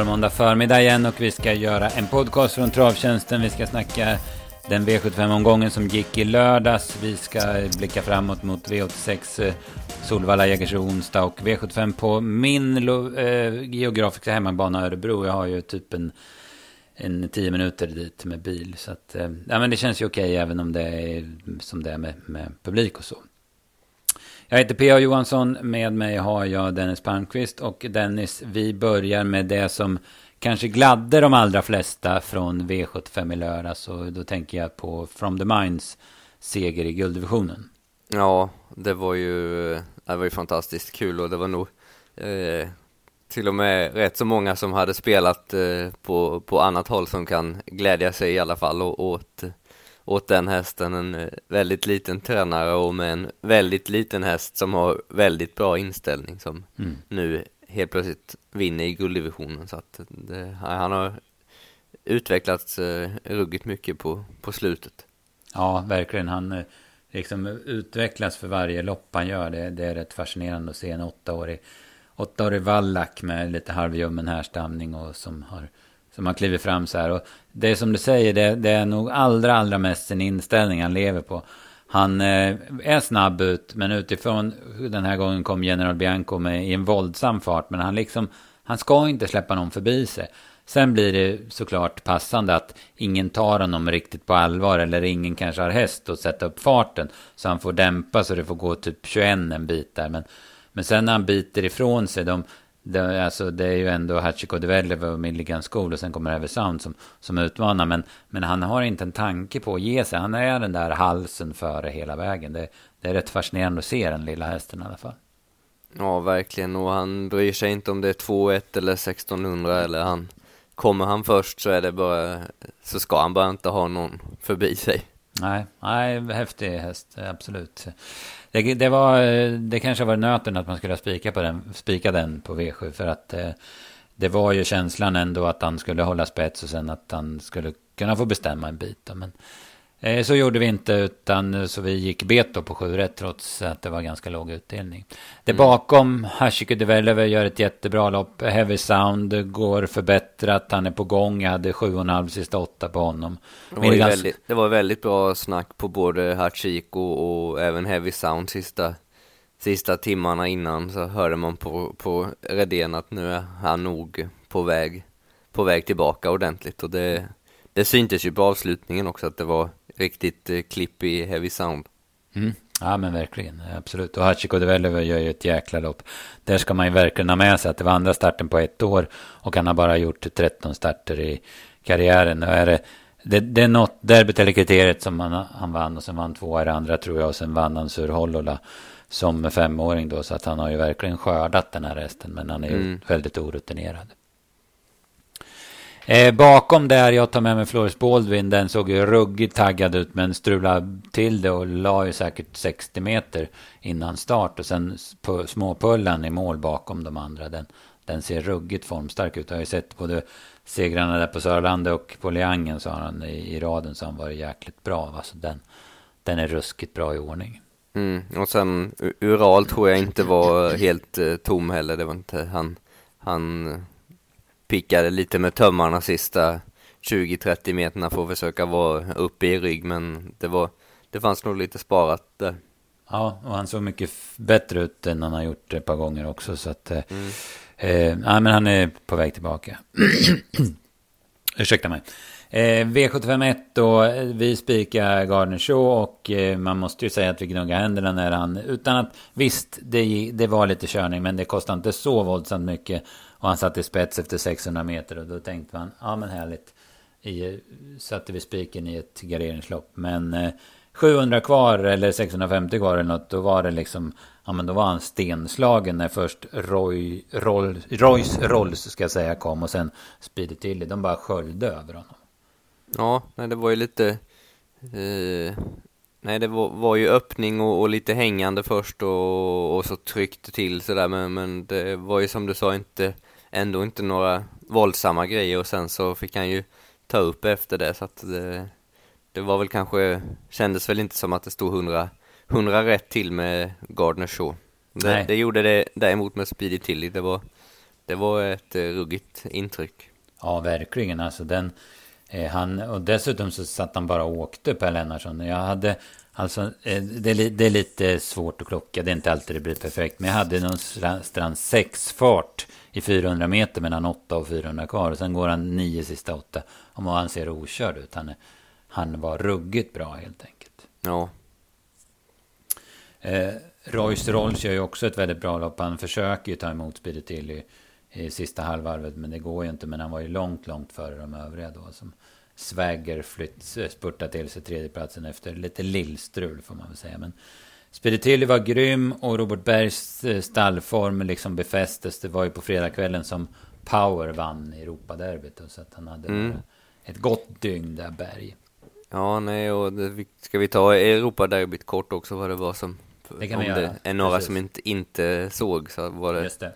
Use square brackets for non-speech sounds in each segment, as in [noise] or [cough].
var det måndag förmiddag igen och vi ska göra en podcast från Travtjänsten. Vi ska snacka den V75-omgången som gick i lördags. Vi ska blicka framåt mot V86 eh, Solvalla, Jägersro onsdag och V75 på min eh, geografiska hemmabana Örebro. Jag har ju typ en, en tio minuter dit med bil. Så att, eh, ja, men det känns ju okej även om det är som det är med, med publik och så. Jag heter P.A. Johansson. Med mig har jag Dennis Palmqvist. Och Dennis, vi börjar med det som kanske gladde de allra flesta från V75 i lördags. Och då tänker jag på From the Minds seger i gulddivisionen. Ja, det var ju, det var ju fantastiskt kul och det var nog eh, till och med rätt så många som hade spelat eh, på, på annat håll som kan glädja sig i alla fall åt åt den hästen, en eh, väldigt liten tränare och med en väldigt liten häst som har väldigt bra inställning som mm. nu helt plötsligt vinner i gulddivisionen så att det, han har utvecklats eh, ruggigt mycket på, på slutet. Ja, verkligen. Han eh, liksom utvecklas för varje lopp han gör. Det, det är rätt fascinerande att se en åttaårig, åttaårig vallack med lite halvljummen härstamning och som har som har klivit fram så här. Och det är som du säger, det, det är nog allra, allra mest sin inställning han lever på. Han eh, är snabb ut, men utifrån den här gången kom General Bianco med i en våldsam fart. Men han liksom, han ska inte släppa någon förbi sig. Sen blir det såklart passande att ingen tar honom riktigt på allvar. Eller ingen kanske har häst att sätta upp farten. Så han får dämpa så det får gå typ 21 en bit där. Men, men sen när han biter ifrån sig, de, det, alltså, det är ju ändå Hachiko Developer och Milligan School och sen kommer Ever Sound som, som utmanar. Men, men han har inte en tanke på att ge sig. Han är den där halsen före hela vägen. Det, det är rätt fascinerande att se den lilla hästen i alla fall. Ja, verkligen. Och han bryr sig inte om det är 2-1 eller 1600 eller han kommer han först så är det bara så ska han bara inte ha någon förbi sig. Nej, nej, häftig häst, absolut. Det, det, var, eh, det kanske var nöten att man skulle spika, på den, spika den på V7 för att eh, det var ju känslan ändå att han skulle hålla spets och sen att han skulle kunna få bestämma en bit. Då. Men så gjorde vi inte utan så vi gick beto på 7 rätt trots att det var ganska låg utdelning. Det mm. bakom Hashiko Developer gör ett jättebra lopp. Heavy Sound går förbättrat. Han är på gång. Jag hade 7,5 sista åtta på honom. Det var, väldigt, det var väldigt bra snack på både Hachiko och även Heavy Sound sista sista timmarna innan så hörde man på, på Redén att nu är han nog på väg, på väg tillbaka ordentligt och det, det syntes ju på avslutningen också att det var riktigt eh, klipp i heavy sound. Mm. Ja men verkligen, absolut. Och Hachiko Developer gör ju ett jäkla lopp. Där ska man ju verkligen ha med sig att det var andra starten på ett år. Och han har bara gjort 13 starter i karriären. Och är det, det, det är något derbyt eller kriteriet som han, han vann. Och sen vann två i andra tror jag. Och sen vann han Sur Hollola som femåring då. Så att han har ju verkligen skördat den här resten. Men han är ju mm. väldigt orutinerad. Eh, bakom där jag tar med mig Floris Baldwin, den såg ju ruggigt taggad ut men strulade till det och la ju säkert 60 meter innan start. Och sen på småpullan i mål bakom de andra, den, den ser ruggigt formstark ut. Jag har ju sett både segrarna där på Sörlandet och på Liangen så har han i, i raden så har han varit jäkligt bra. Alltså den, den är ruskigt bra i ordning. Mm, och sen Ural tror jag inte var helt eh, tom heller. Det var inte han, han pickade lite med tömmarna sista 20-30 meterna för att försöka vara uppe i rygg, men det var, det fanns nog lite sparat där. Ja, och han såg mycket bättre ut än han har gjort ett par gånger också, så att eh, mm. eh, ja, men han är på väg tillbaka. [clears throat] Ursäkta mig. Eh, V751 då, vi spikar Gardner Show och eh, man måste ju säga att vi gnuggar händerna när han, utan att, visst, det, det var lite körning, men det kostade inte så våldsamt mycket. Och han satt i spets efter 600 meter och då tänkte man, ja men härligt. I, satte vi spiken i ett garderingslopp. Men eh, 700 kvar eller 650 kvar eller något, då var det liksom, ja men då var han stenslagen när först Roy, Roll, Royce Rolls ska jag säga kom och sen Speedy Tilly. De bara sköljde över honom. Ja, nej det var ju lite, eh, nej det var, var, ju öppning och, och, lite hängande först och, och så tryckte till sådär men, men det var ju som du sa inte ändå inte några våldsamma grejer och sen så fick han ju ta upp efter det så att det, det var väl kanske, kändes väl inte som att det stod hundra, hundra rätt till med Gardner Shaw. Det, det, gjorde det däremot med Speedy Tilly, det var, det var ett eh, ruggigt intryck. Ja, verkligen. Alltså den, eh, han, och dessutom så satt han bara och åkte Per Lennartsson. Jag hade, alltså, eh, det, är, det är lite svårt att klocka. Det är inte alltid det blir perfekt. Men jag hade någonstans sex fart i 400 meter mellan 8 och 400 kvar. Och sen går han nio sista åtta. Om han ser okörd ut. Han, han var ruggigt bra helt enkelt. Ja. Eh, Royce Rolls gör ju också ett väldigt bra lopp. Han försöker ju ta emot Spiritilli i, i sista halvvarvet. Men det går ju inte. Men han var ju långt, långt före de övriga då. Som Swagger flytt, spurtade till sig tredjeplatsen efter lite lillstrul får man väl säga. Men Speditilli var grym och Robert Bergs eh, stallform liksom befästes. Det var ju på fredagskvällen som Power vann Europaderbyt. Så att han hade mm. ett gott dygn där, Berg. Ja, nej, och det, ska vi ta Europaderbyt kort också vad det var som... Det kan vi göra. Det är några Precis. som inte, inte såg så var det... Just det.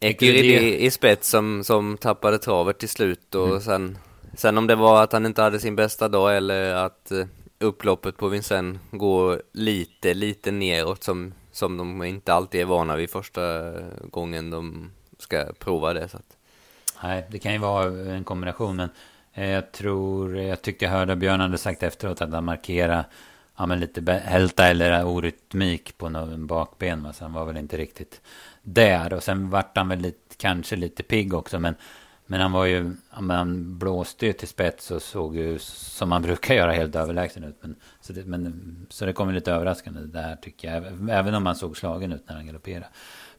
Ekuridi i spets som, som tappade travet till slut och mm. sen, sen om det var att han inte hade sin bästa dag eller att eh, upploppet på Vincennes går lite, lite neråt som, som de inte alltid är vana vid första gången de ska prova det. Så att. Nej, det kan ju vara en kombination, men eh, jag tror, jag tyckte jag hörde Björn hade sagt efteråt att han markerade ja, men lite hälta eller orytmik på någon bakben. Så han var väl inte riktigt där. Och sen vart han väl lite, kanske lite pigg också. Men men han var ju, han blåste ju till spets och såg ju som han brukar göra helt överlägsen ut. Men, så, det, men, så det kom ju lite överraskande det där tycker jag. Även om han såg slagen ut när han galopperade.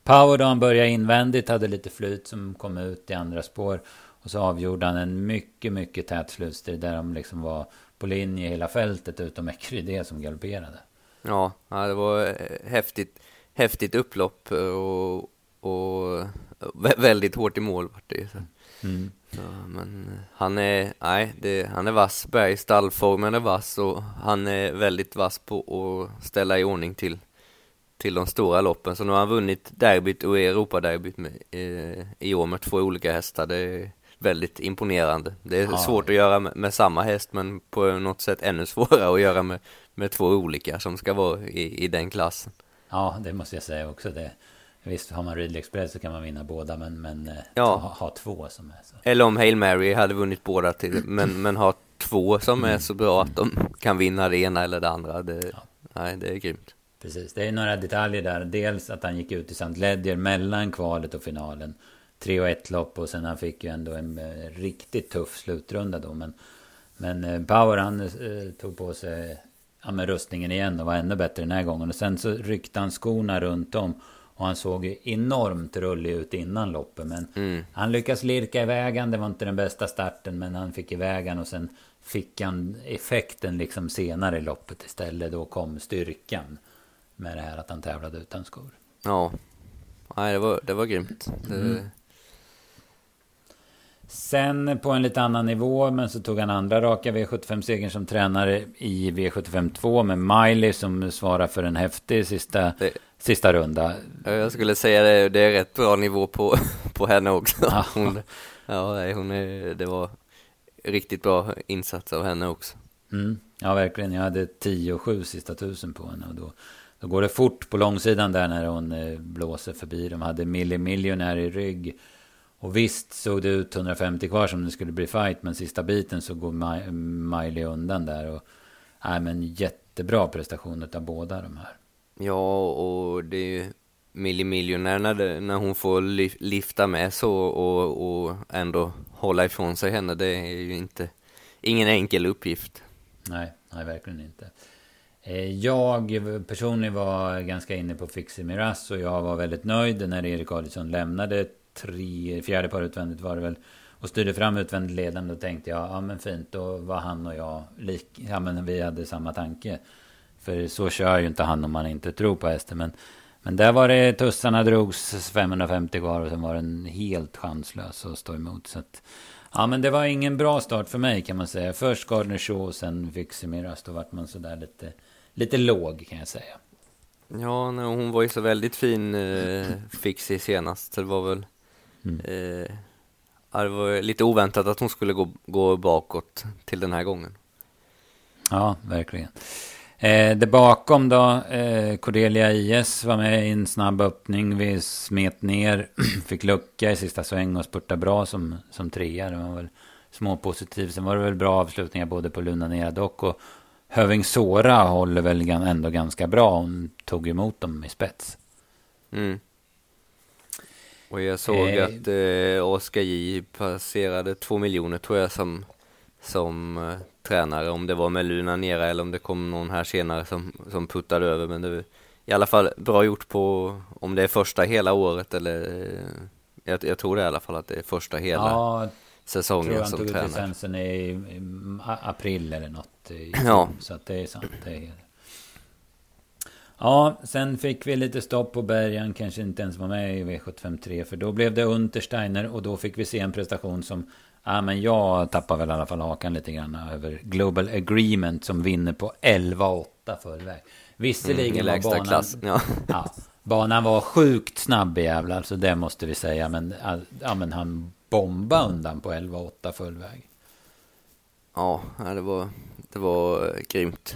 Power då han började invändigt hade lite flyt som kom ut i andra spår. Och så avgjorde han en mycket, mycket tät slutstrid där de liksom var på linje hela fältet utom Ekrydé som galopperade. Ja, det var eh, häftigt, häftigt upplopp och, och väldigt hårt i mål vart det. Så. Mm. Ja, men han är, nej, det, han är vass. Berg, stallformen är vass och han är väldigt vass på att ställa i ordning till, till de stora loppen. Så nu har han vunnit derbyt och Europaderbyt med, eh, i år med två olika hästar. Det är väldigt imponerande. Det är ja. svårt att göra med, med, samma häst men på något sätt ännu svårare att göra med, med två olika som ska vara i, i den klassen. Ja, det måste jag säga också. Det, Visst, har man Ridley Express så kan man vinna båda, men, men eh, ja. ha, ha två som är så. Eller om Hail Mary hade vunnit båda, till, [clears throat] men, men ha två som är så bra att de kan vinna det ena eller det andra. Det, ja. Nej, det är grymt. Precis, det är några detaljer där. Dels att han gick ut i St. Ledger mellan kvalet och finalen. Tre och ett lopp och sen han fick ju ändå en eh, riktigt tuff slutrunda då. Men, men eh, Power han eh, tog på sig ja, med rustningen igen och var ännu bättre den här gången. Och sen så ryckte han skorna runt om. Och han såg enormt rullig ut innan loppet. Men mm. han lyckas lirka iväg han. Det var inte den bästa starten. Men han fick iväg han. Och sen fick han effekten liksom senare i loppet istället. Då kom styrkan. Med det här att han tävlade utan skor. Ja. Nej, det var, det var grymt. Det... Mm. Sen på en lite annan nivå, men så tog han andra raka V75-segern som tränare i V75 2 med Miley som svarar för en häftig sista det, sista runda. Jag skulle säga det, det är rätt bra nivå på, [laughs] på henne också. Hon, ja, hon är, det var riktigt bra insats av henne också. Mm, ja, verkligen. Jag hade 10 och 7 sista tusen på henne. Och då, då går det fort på långsidan där när hon eh, blåser förbi. De hade Milli Millionaire i rygg. Och visst såg det ut 150 kvar som det skulle bli fight. Men sista biten så går Miley undan där. Och, nej, men jättebra prestation av båda de här. Ja, och det är ju millimiljonär när, när hon får lyfta med så och, och ändå hålla ifrån sig henne. Det är ju inte ingen enkel uppgift. Nej, nej verkligen inte. Eh, jag personligen var ganska inne på Fixie Miras och jag var väldigt nöjd när Erik Adielsson lämnade tre, fjärde par utvändigt var det väl och styrde fram utvändigt ledande. Då tänkte jag, ja men fint, då var han och jag lik, ja men vi hade samma tanke. För så kör ju inte han om man inte tror på hästen. Men, men där var det tussarna drogs 550 kvar och sen var den helt chanslös att stå emot. Så att, ja men det var ingen bra start för mig kan man säga. Först Gardner Shaw och sen Viximiras. Då vart man sådär lite, lite låg kan jag säga. Ja, nej, hon var ju så väldigt fin eh, Fixie senast. Så det var väl... Mm. Eh, det var lite oväntat att hon skulle gå, gå bakåt till den här gången. Ja, verkligen. Eh, där bakom då, eh, Cordelia IS var med i en snabb öppning. Vi smet ner, [clears throat] fick lucka i sista sväng och spurta bra som, som trea. Det var väl småpositiv. Sen var det väl bra avslutningar både på Luna Neradok och Höving Sora håller väl ändå ganska bra. Hon tog emot dem i spets. Mm. Och jag såg eh, att eh, Oskar J passerade två miljoner tror jag som, som eh, tränare. Om det var med Luna Nera eller om det kom någon här senare som, som puttade över. Men det är i alla fall bra gjort på om det är första hela året eller eh, jag, jag tror det i alla fall att det är första hela ja, säsongen tror som tränare. Jag tog licensen i, i april eller något. I, [clears throat] ja. Så att det är sant. Det är, Ja, sen fick vi lite stopp på Bergan, kanske inte ens var med i V753. För då blev det Untersteiner och då fick vi se en prestation som... Ja, men jag tappar väl i alla fall hakan lite grann över Global Agreement som vinner på 11-8 förväg. Visserligen mm, var banan... Klass, ja. [laughs] ja. Banan var sjukt snabb jävlar, alltså det måste vi säga. Men, ja, men han bombade undan på 11-8 fullväg. Ja, det var, det var grymt,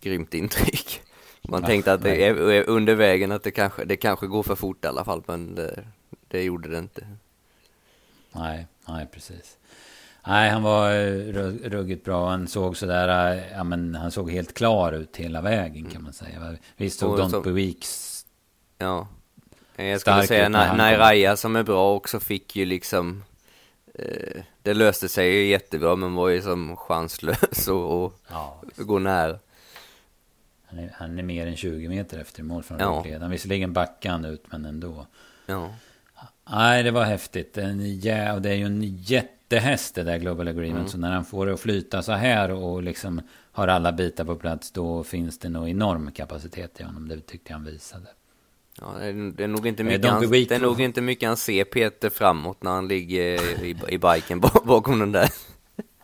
grymt intryck. Man ja, tänkte att det är under vägen att det kanske, det kanske går för fort i alla fall, men det, det gjorde det inte. Nej, nej precis. Nej, han var eh, ruggigt bra. Han såg sådär, eh, ja men han såg helt klar ut hela vägen kan man säga. Visst såg Don't Be Weeks Ja. Jag skulle säga Nairaya som är bra också fick ju liksom eh, Det löste sig ju jättebra men var ju som chanslös och, och ja, gå nära. Han är, han är mer än 20 meter efter mål från ja. ledaren. Visserligen backade han ut, men ändå. Ja. Nej, det var häftigt. En, ja, och det är ju en jättehäst det där Global Agreement. Mm. Så när han får det att flyta så här och liksom har alla bitar på plats. Då finns det nog enorm kapacitet i honom. Det tyckte jag han visade. Ja, det är, nog inte mycket, han, det är nog inte mycket han ser Peter framåt när han ligger i, i biken bakom den där.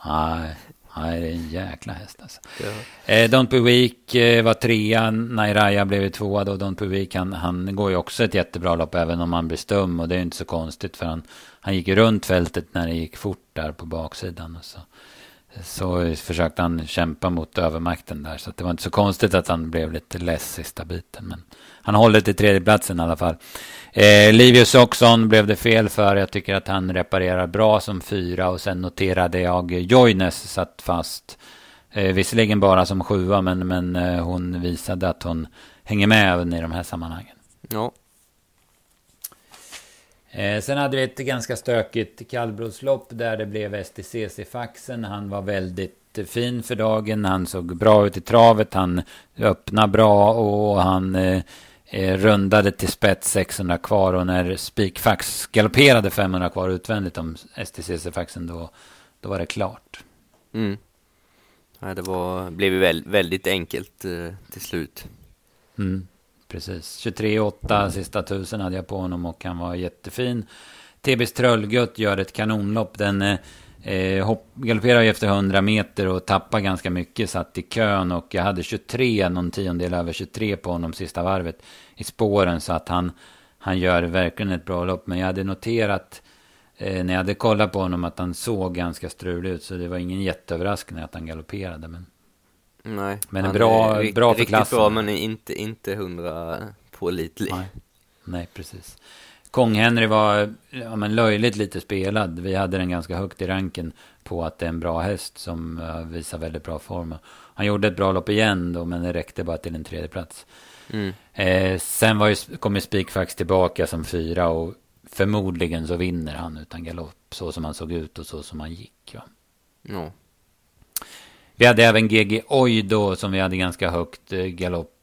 Nej, Nej, det är en jäkla häst alltså. Ja. Eh, Don't Be Weak eh, var trea, Nairaya blev tvåa då. Don't Be Weak, han, han går ju också ett jättebra lopp även om han blir stum. Och det är inte så konstigt för han, han gick runt fältet när det gick fort där på baksidan. Och så, så försökte han kämpa mot övermakten där. Så det var inte så konstigt att han blev lite less sista biten. Men han håller till tredjeplatsen i alla fall. Eh, Livius Oxon blev det fel för. Jag tycker att han reparerar bra som fyra. Och sen noterade jag Joines satt fast. Eh, visserligen bara som sjua, men, men eh, hon visade att hon hänger med även i de här sammanhangen. Ja. Eh, sen hade vi ett ganska stökigt kallblodslopp där det blev STCC-faxen. Han var väldigt fin för dagen. Han såg bra ut i travet. Han öppnade bra och han eh, rundade till spets 600 kvar och när Spikfax galopperade 500 kvar utvändigt om STCC-faxen då, då var det klart. Mm. Ja, det var, blev ju väldigt, väldigt enkelt eh, till slut. Mm, precis. 23,8 sista tusen hade jag på honom och han var jättefin. TBs Tröllgött gör ett kanonlopp. Den eh, Eh, hopp, galopperar ju efter 100 meter och tappar ganska mycket. Satt i kön och jag hade 23, någon tiondel över 23 på honom sista varvet i spåren. Så att han, han gör verkligen ett bra lopp. Men jag hade noterat eh, när jag hade kollat på honom att han såg ganska strulig ut. Så det var ingen jätteöverraskning att han galopperade. Men, Nej, men en bra, är bra för klassen. Riktigt bra men inte, inte hundra pålitlig. Nej, Nej precis. Kong-Henry var ja, men löjligt lite spelad. Vi hade den ganska högt i ranken på att det är en bra häst som visar väldigt bra form. Han gjorde ett bra lopp igen då, men det räckte bara till en tredje plats. Mm. Eh, sen var ju, kom ju Spikfax tillbaka som fyra och förmodligen så vinner han utan galopp. Så som han såg ut och så som han gick. Ja. Vi hade även GG Oj då som vi hade ganska högt eh,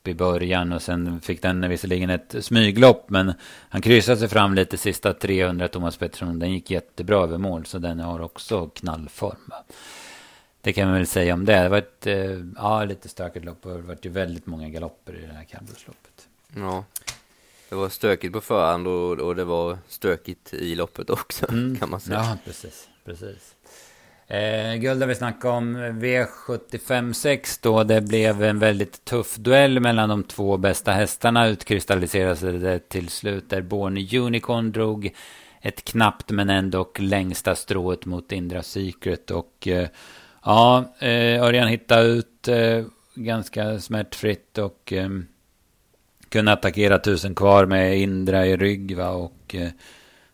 i början och sen fick den visserligen ett smyglopp men han kryssade sig fram lite sista 300 Thomas Pettersson. Den gick jättebra över mål så den har också knallform. Det kan man väl säga om det. Det var ett eh, ja, lite stökigt lopp och det var ju väldigt många galopper i det här kallblodsloppet. Ja, det var stökigt på förhand och, och det var stökigt i loppet också mm. kan man säga. Ja, precis. precis. Eh, guld har vi snackat om. V75 6 då. Det blev en väldigt tuff duell mellan de två bästa hästarna. Utkristalliserade det till slut. Där Born Unicorn drog ett knappt men ändå längsta strået mot Indra Secret. Och eh, ja, eh, Örjan hittade ut. Eh, ganska smärtfritt och eh, kunde attackera tusen kvar med Indra i rygg. Va? Och eh,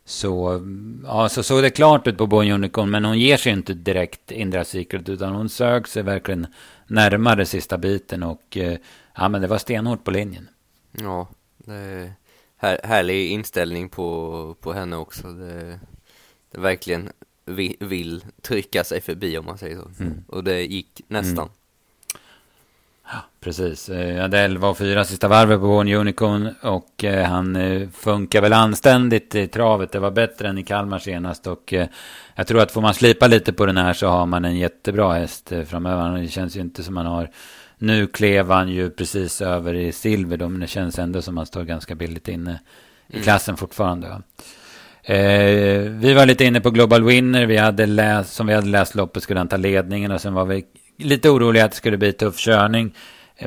så, ja, så såg det klart ut på Born Unicorn. Men hon ger sig inte direkt Indra Secret. Utan hon sög sig verkligen närmare sista biten. Och eh, ja, men det var stenhårt på linjen. Ja, det är här, härlig inställning på, på henne också. Det, det verkligen vill, vill trycka sig förbi om man säger så. Mm. Och det gick nästan. Mm. Precis. Jag eh, hade 11 och 4 sista varvet på Born Unicorn. Och eh, han eh, funkar väl anständigt i travet. Det var bättre än i Kalmar senast. Och jag tror att får man slipa lite på den här så har man en jättebra häst framöver. Det känns ju inte som man har... Nu klev han ju precis över i silver då, men det känns ändå som man står ganska billigt inne i mm. klassen fortfarande. Va? Eh, vi var lite inne på Global Winner. Vi hade läst, som vi hade läst loppet skulle han ta ledningen och sen var vi lite oroliga att det skulle bli tuff körning.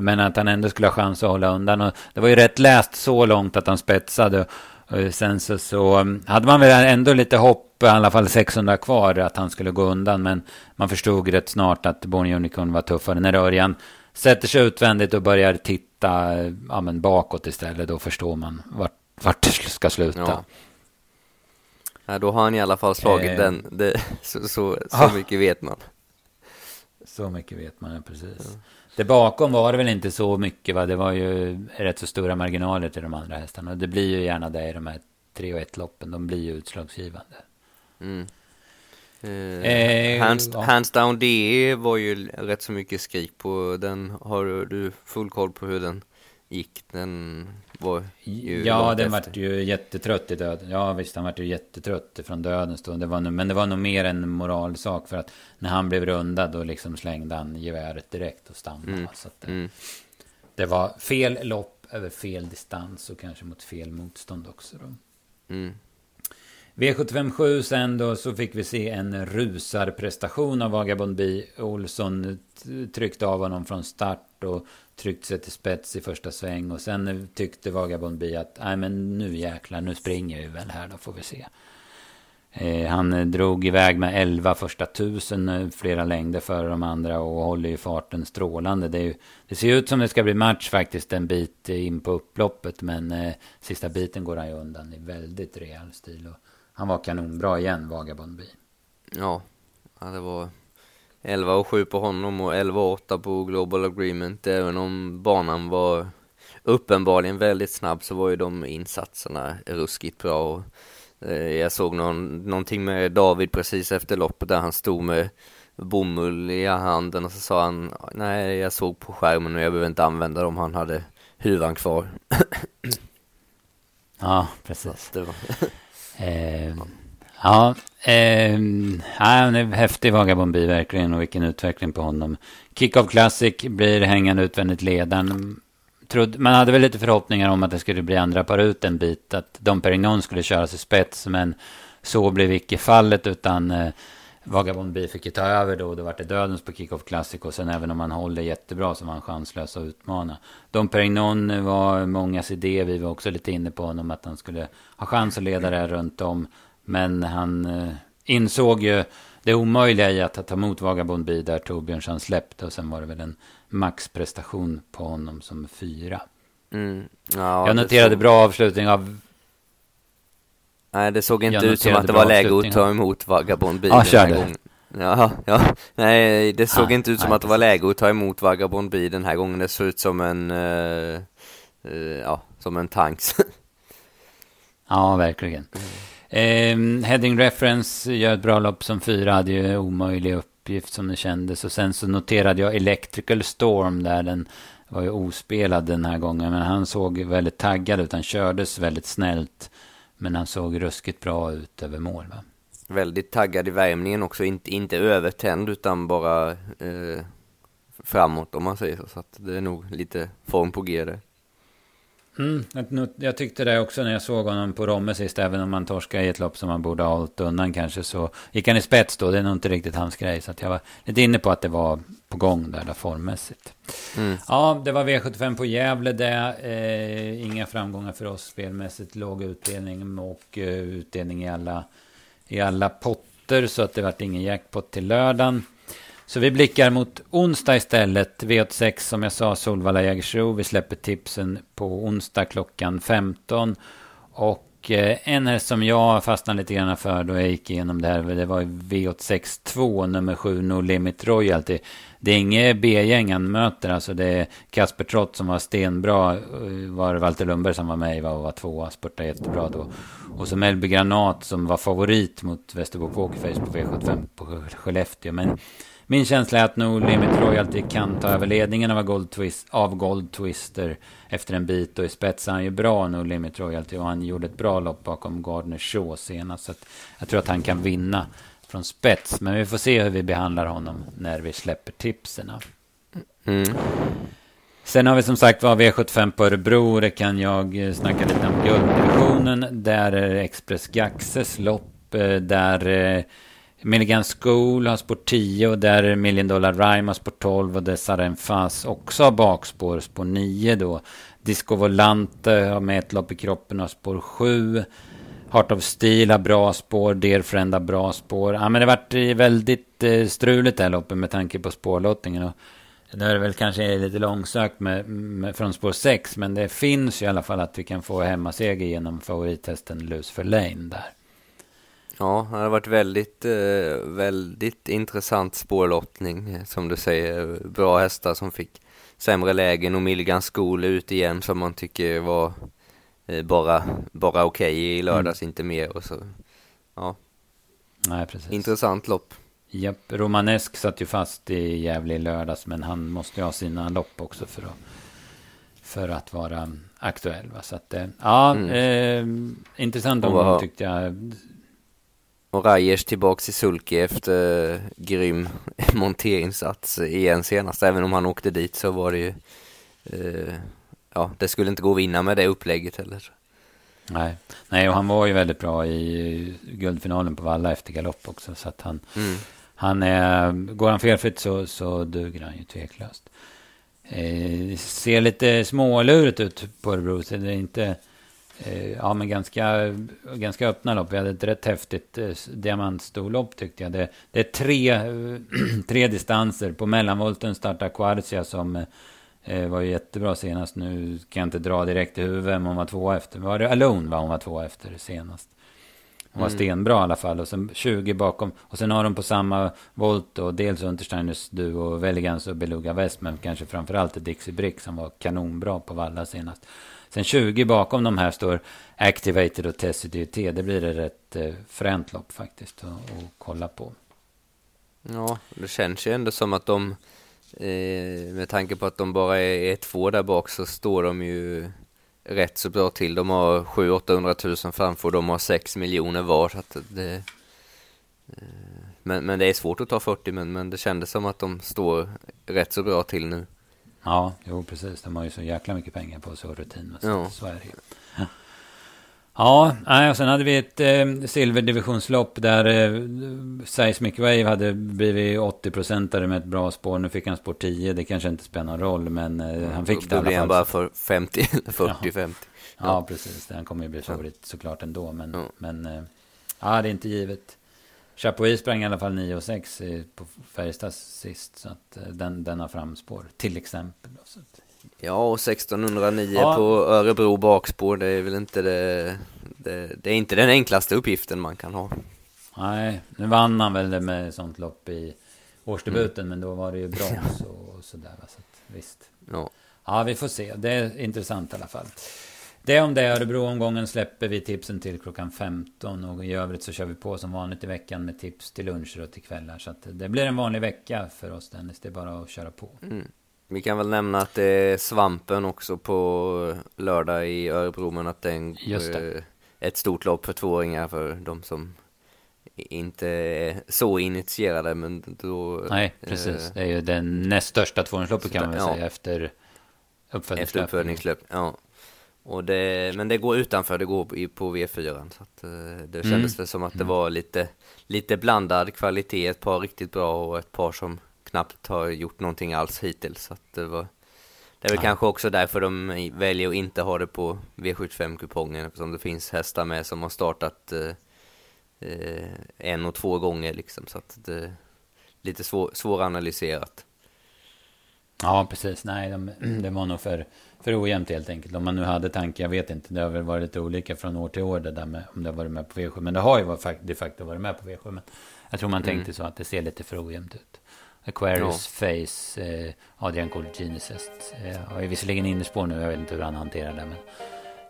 Men att han ändå skulle ha chans att hålla undan. Och det var ju rätt läst så långt att han spetsade. Och sen så, så mm, hade man väl ändå lite hopp, i alla fall 600 kvar, att han skulle gå undan. Men man förstod rätt snart att Bonnie Unicorn var tuffare. När Örjan sätter sig utvändigt och börjar titta ja, men bakåt istället, då förstår man vart, vart det ska sluta. Ja. Ja, då har han i alla fall slagit eh, den, det, så, så, så ah, mycket vet man. Så mycket vet man, precis. Ja. Det bakom var det väl inte så mycket, va? det var ju rätt så stora marginaler till de andra hästarna. Och det blir ju gärna det i de här 3 och 1 loppen, de blir ju utslagsgivande. Mm. Eh, eh, hands, ja. hands down DE var ju rätt så mycket skrik på den. Har du full koll på hur den gick? Den var ju Ja, den vart ju jättetrött i döden. Ja, visst, han vart ju jättetrött från döden. Det var nog, men det var nog mer en moralsak. För att när han blev rundad då liksom slängde han geväret direkt och stannade. Mm. Så det, mm. det var fel lopp över fel distans och kanske mot fel motstånd också. Då. Mm. V757 sen då så fick vi se en rusarprestation av Vagabond B. Olsson tryckte av honom från start och tryckt sig till spets i första sväng. Och sen tyckte Vagabond Bi att nej men nu jäklar, nu springer vi väl här då får vi se. Eh, han eh, drog iväg med 11 första tusen, eh, flera längder före de andra och håller ju farten strålande. Det, ju, det, ser ut som det ska bli match faktiskt en bit in på upploppet. Men eh, sista biten går han ju undan i väldigt rejäl stil. Och han var kanonbra igen, Vagabond Bi. Ja, ja det var 11 och 7 på honom och 11 och 8 på Global Agreement. Även om banan var uppenbarligen väldigt snabb så var ju de insatserna ruskigt bra. Och, eh, jag såg någon, någonting med David precis efter loppet där han stod med bomull i handen och så sa han nej jag såg på skärmen och jag behöver inte använda dem, han hade huvan kvar. ja, precis. Det var [laughs] eh, Ja, eh, han är häftig Vagabond verkligen och vilken utveckling på honom. Kick-Off Classic blir hängande utvändigt ledaren. Man hade väl lite förhoppningar om att det skulle bli andra par ut en bit. Att Dom Perignon skulle köras i spets. Men så blev icke fallet utan eh, Vagabond fick ju ta över då. Då var det dödens på Kick-Off Classic. Och sen även om han håller jättebra så var han chanslös att utmana. Dom Perignon var mångas idé. Vi var också lite inne på honom att han skulle ha chans att leda det här runt om. Men han eh, insåg ju det omöjliga i att ta emot Vagabond Bi där Torbjörnsson släppte. Och sen var det väl en maxprestation på honom som fyra. Mm. Ja, jag noterade så... bra avslutning av... Nej, det såg inte ut som att det var läge att ta emot Vagabond Bi ah, den här gången. Ja, ja, nej, det såg ah, inte ut som nej, att det var läge att ta emot Vagabond Bi den här gången. Det såg ut som en, uh, uh, ja, som en tanks. [laughs] ja, verkligen. Mm. Eh, heading Reference gör ett bra lopp som fyra. Hade ju omöjlig uppgift som det kändes. Och sen så noterade jag Electrical Storm där. Den var ju ospelad den här gången. Men han såg väldigt taggad ut. Han kördes väldigt snällt. Men han såg ruskigt bra ut över mål va? Väldigt taggad i värmningen också. Inte, inte övertänd utan bara eh, framåt om man säger så. Så att det är nog lite form på G där. Mm, jag tyckte det också när jag såg honom på Romme sist. Även om man torskade i ett lopp som man borde ha hållit undan kanske. Så gick han i spets då. Det är nog inte riktigt hans grej. Så jag var lite inne på att det var på gång där, där formmässigt. Mm. Ja, det var V75 på Gävle det. Eh, inga framgångar för oss spelmässigt. Låg utdelning och eh, utdelning i alla, i alla potter. Så att det vart ingen jackpot till lördagen. Så vi blickar mot onsdag istället. V86 som jag sa, Solvalla Jägersro. Vi släpper tipsen på onsdag klockan 15. Och eh, en häst som jag fastnade lite grann för då jag gick igenom det här. Det var V86 2, nummer 7, No Limit Royalty. Det är inget B-gäng han möter. Alltså det är Kasper Trott som var stenbra. Eh, var Walter Lundberg som var med i och var tvåa. Spurtade jättebra då. Och så Melby Granat som var favorit mot Västerbo Pokerface på V75 på Skellefteå. Men min känsla är att No Limit Royalty kan ta över ledningen av Gold, Twist, av Gold Twister efter en bit. Och i spets är han ju bra No Limit Royalty. Och han gjorde ett bra lopp bakom Gardner Shaw senast. Så jag tror att han kan vinna från spets. Men vi får se hur vi behandlar honom när vi släpper tipsen. Mm. Sen har vi som sagt var V75 på Örebro. Det kan jag eh, snacka lite om gulddivisionen. Där är Express Gaxes lopp. Eh, där eh, Milligan School har spår 10 och där är Million Dollar Rhyme har spår 12 och där Saren Fas också har bakspår, spår 9 då. Disco Volante har med ett lopp i kroppen och har spår 7. Heart of Steel har bra spår, Dear Friend har bra spår. Ja, men det vart varit eh, väldigt eh, struligt det här loppet med tanke på spårlottningen. Och det är väl kanske lite långsökt med, med, från spår 6, men det finns ju i alla fall att vi kan få hemmaseger genom favorithästen Lucifer Lane där. Ja, det har varit väldigt, eh, väldigt intressant spårlottning, eh, som du säger. Bra hästar som fick sämre lägen och Milligan School ut igen som man tycker var Eh, bara, bara okej okay i lördags, mm. inte mer och så. Ja. Nej, precis. Intressant lopp. Japp, Romanesk satt ju fast i Gävle i lördags, men han måste ju ha sina lopp också för att, för att vara aktuell. Va? Så att, ja, mm. eh, intressant omgång tyckte jag. Och Rajers tillbaks i sulky efter eh, grym [laughs] monterinsats igen senast. Även om han åkte dit så var det ju eh, ja, det skulle inte gå att vinna med det upplägget heller. Nej, Nej och han var ju väldigt bra i guldfinalen på Valla efter galopp också. Så att han, mm. han är, går han felfritt så, så duger han ju tveklöst. Eh, ser lite smålurigt ut på Örebro. Så det är inte, eh, ja men ganska, ganska öppna lopp. Vi hade ett rätt häftigt eh, diamantstorlopp tyckte jag. Det, det är tre, [clears throat] tre distanser. På mellanvolten startar Quarcia som Eh, var ju jättebra senast. Nu kan jag inte dra direkt i huvudet vem hon var två efter. Var det Alone var hon var två efter senast? Hon var mm. stenbra i alla fall. Och sen 20 bakom. Och sen har de på samma volt och dels Untersteiners Duo, Veligans och Beluga West. Men kanske framförallt Dixie Brick som var kanonbra på Valla senast. Sen 20 bakom de här står Activated och Tessity T. Det blir ett rätt eh, fränt lopp faktiskt att kolla på. Ja, det känns ju ändå som att de Eh, med tanke på att de bara är, är två där bak så står de ju rätt så bra till. De har 700-800 000 framför de har 6 miljoner var. Så att det, eh, men, men det är svårt att ta 40 men, men det kändes som att de står rätt så bra till nu. Ja, jo precis. De har ju så jäkla mycket pengar på sig och rutin. Så, ja. så är det ju. Ja, och sen hade vi ett eh, silverdivisionslopp där eh, Seismic Wave hade blivit 80-procentare med ett bra spår. Nu fick han spår 10, det kanske inte spelar någon roll, men eh, han fick det i alla fall. Då blev han bara för 50, 40-50. Ja. Ja. ja. precis. Han kommer ju bli favorit såklart ändå, men, ja. men eh, ja, det är inte givet. Chapuis sprang i alla fall 9 och 6 på Färjestad sist, så att eh, den, den har framspår, till exempel. Då, Ja, och 1609 ja. på Örebro bakspår, det är väl inte det, det, det, är inte den enklaste uppgiften man kan ha. Nej, nu vann han väl det med sånt lopp i årsdebuten, mm. men då var det ju brons och sådär. Så att, visst. Ja. ja, vi får se. Det är intressant i alla fall. Det om det, Örebro-omgången släpper vi tipsen till klockan 15 och i övrigt så kör vi på som vanligt i veckan med tips till luncher och till kvällar. Så att det blir en vanlig vecka för oss Dennis, det är bara att köra på. Mm. Vi kan väl nämna att det är Svampen också på lördag i Örebro, men att det är en, eh, ett stort lopp för tvååringar för de som inte är så initierade, men då... Nej, precis. Eh, det är ju den näst största tvååringsloppet kan man väl ja. säga efter uppfödningslöp. Efter uppfödningslöp, ja. Och det, men det går utanför, det går på V4. Så att, eh, det kändes mm. som att det mm. var lite, lite blandad kvalitet, ett par riktigt bra och ett par som knappt har gjort någonting alls hittills. Så det, var, det är väl ja. kanske också därför de väljer att inte ha det på V75-kupongen eftersom det finns hästar med som har startat eh, eh, en och två gånger liksom. Så att det, lite svår, svåranalyserat. Ja, precis. Nej, de, [clears throat] det var nog för, för ojämnt helt enkelt. Om man nu hade tanke, jag vet inte, det har väl varit lite olika från år till år det där med om det har varit med på V7. Men det har ju varit, de facto varit med på V7. Men jag tror man tänkte mm. så att det ser lite för ojämnt ut. Aquarius ja. Face, eh, Adrian Colginicest. Eh, har ju visserligen innerspår nu, jag vet inte hur han hanterar det. Men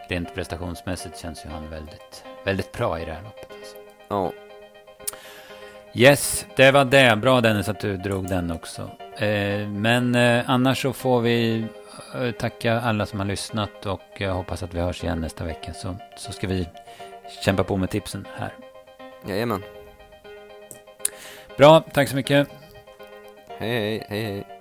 rent prestationsmässigt känns ju han väldigt, väldigt bra i det här loppet. Alltså. Ja. Yes, det var det. Bra Dennis att du drog den också. Eh, men eh, annars så får vi eh, tacka alla som har lyssnat och jag hoppas att vi hörs igen nästa vecka. Så, så ska vi kämpa på med tipsen här. Jajamän. Bra, tack så mycket. Hej, hej, hej, hej.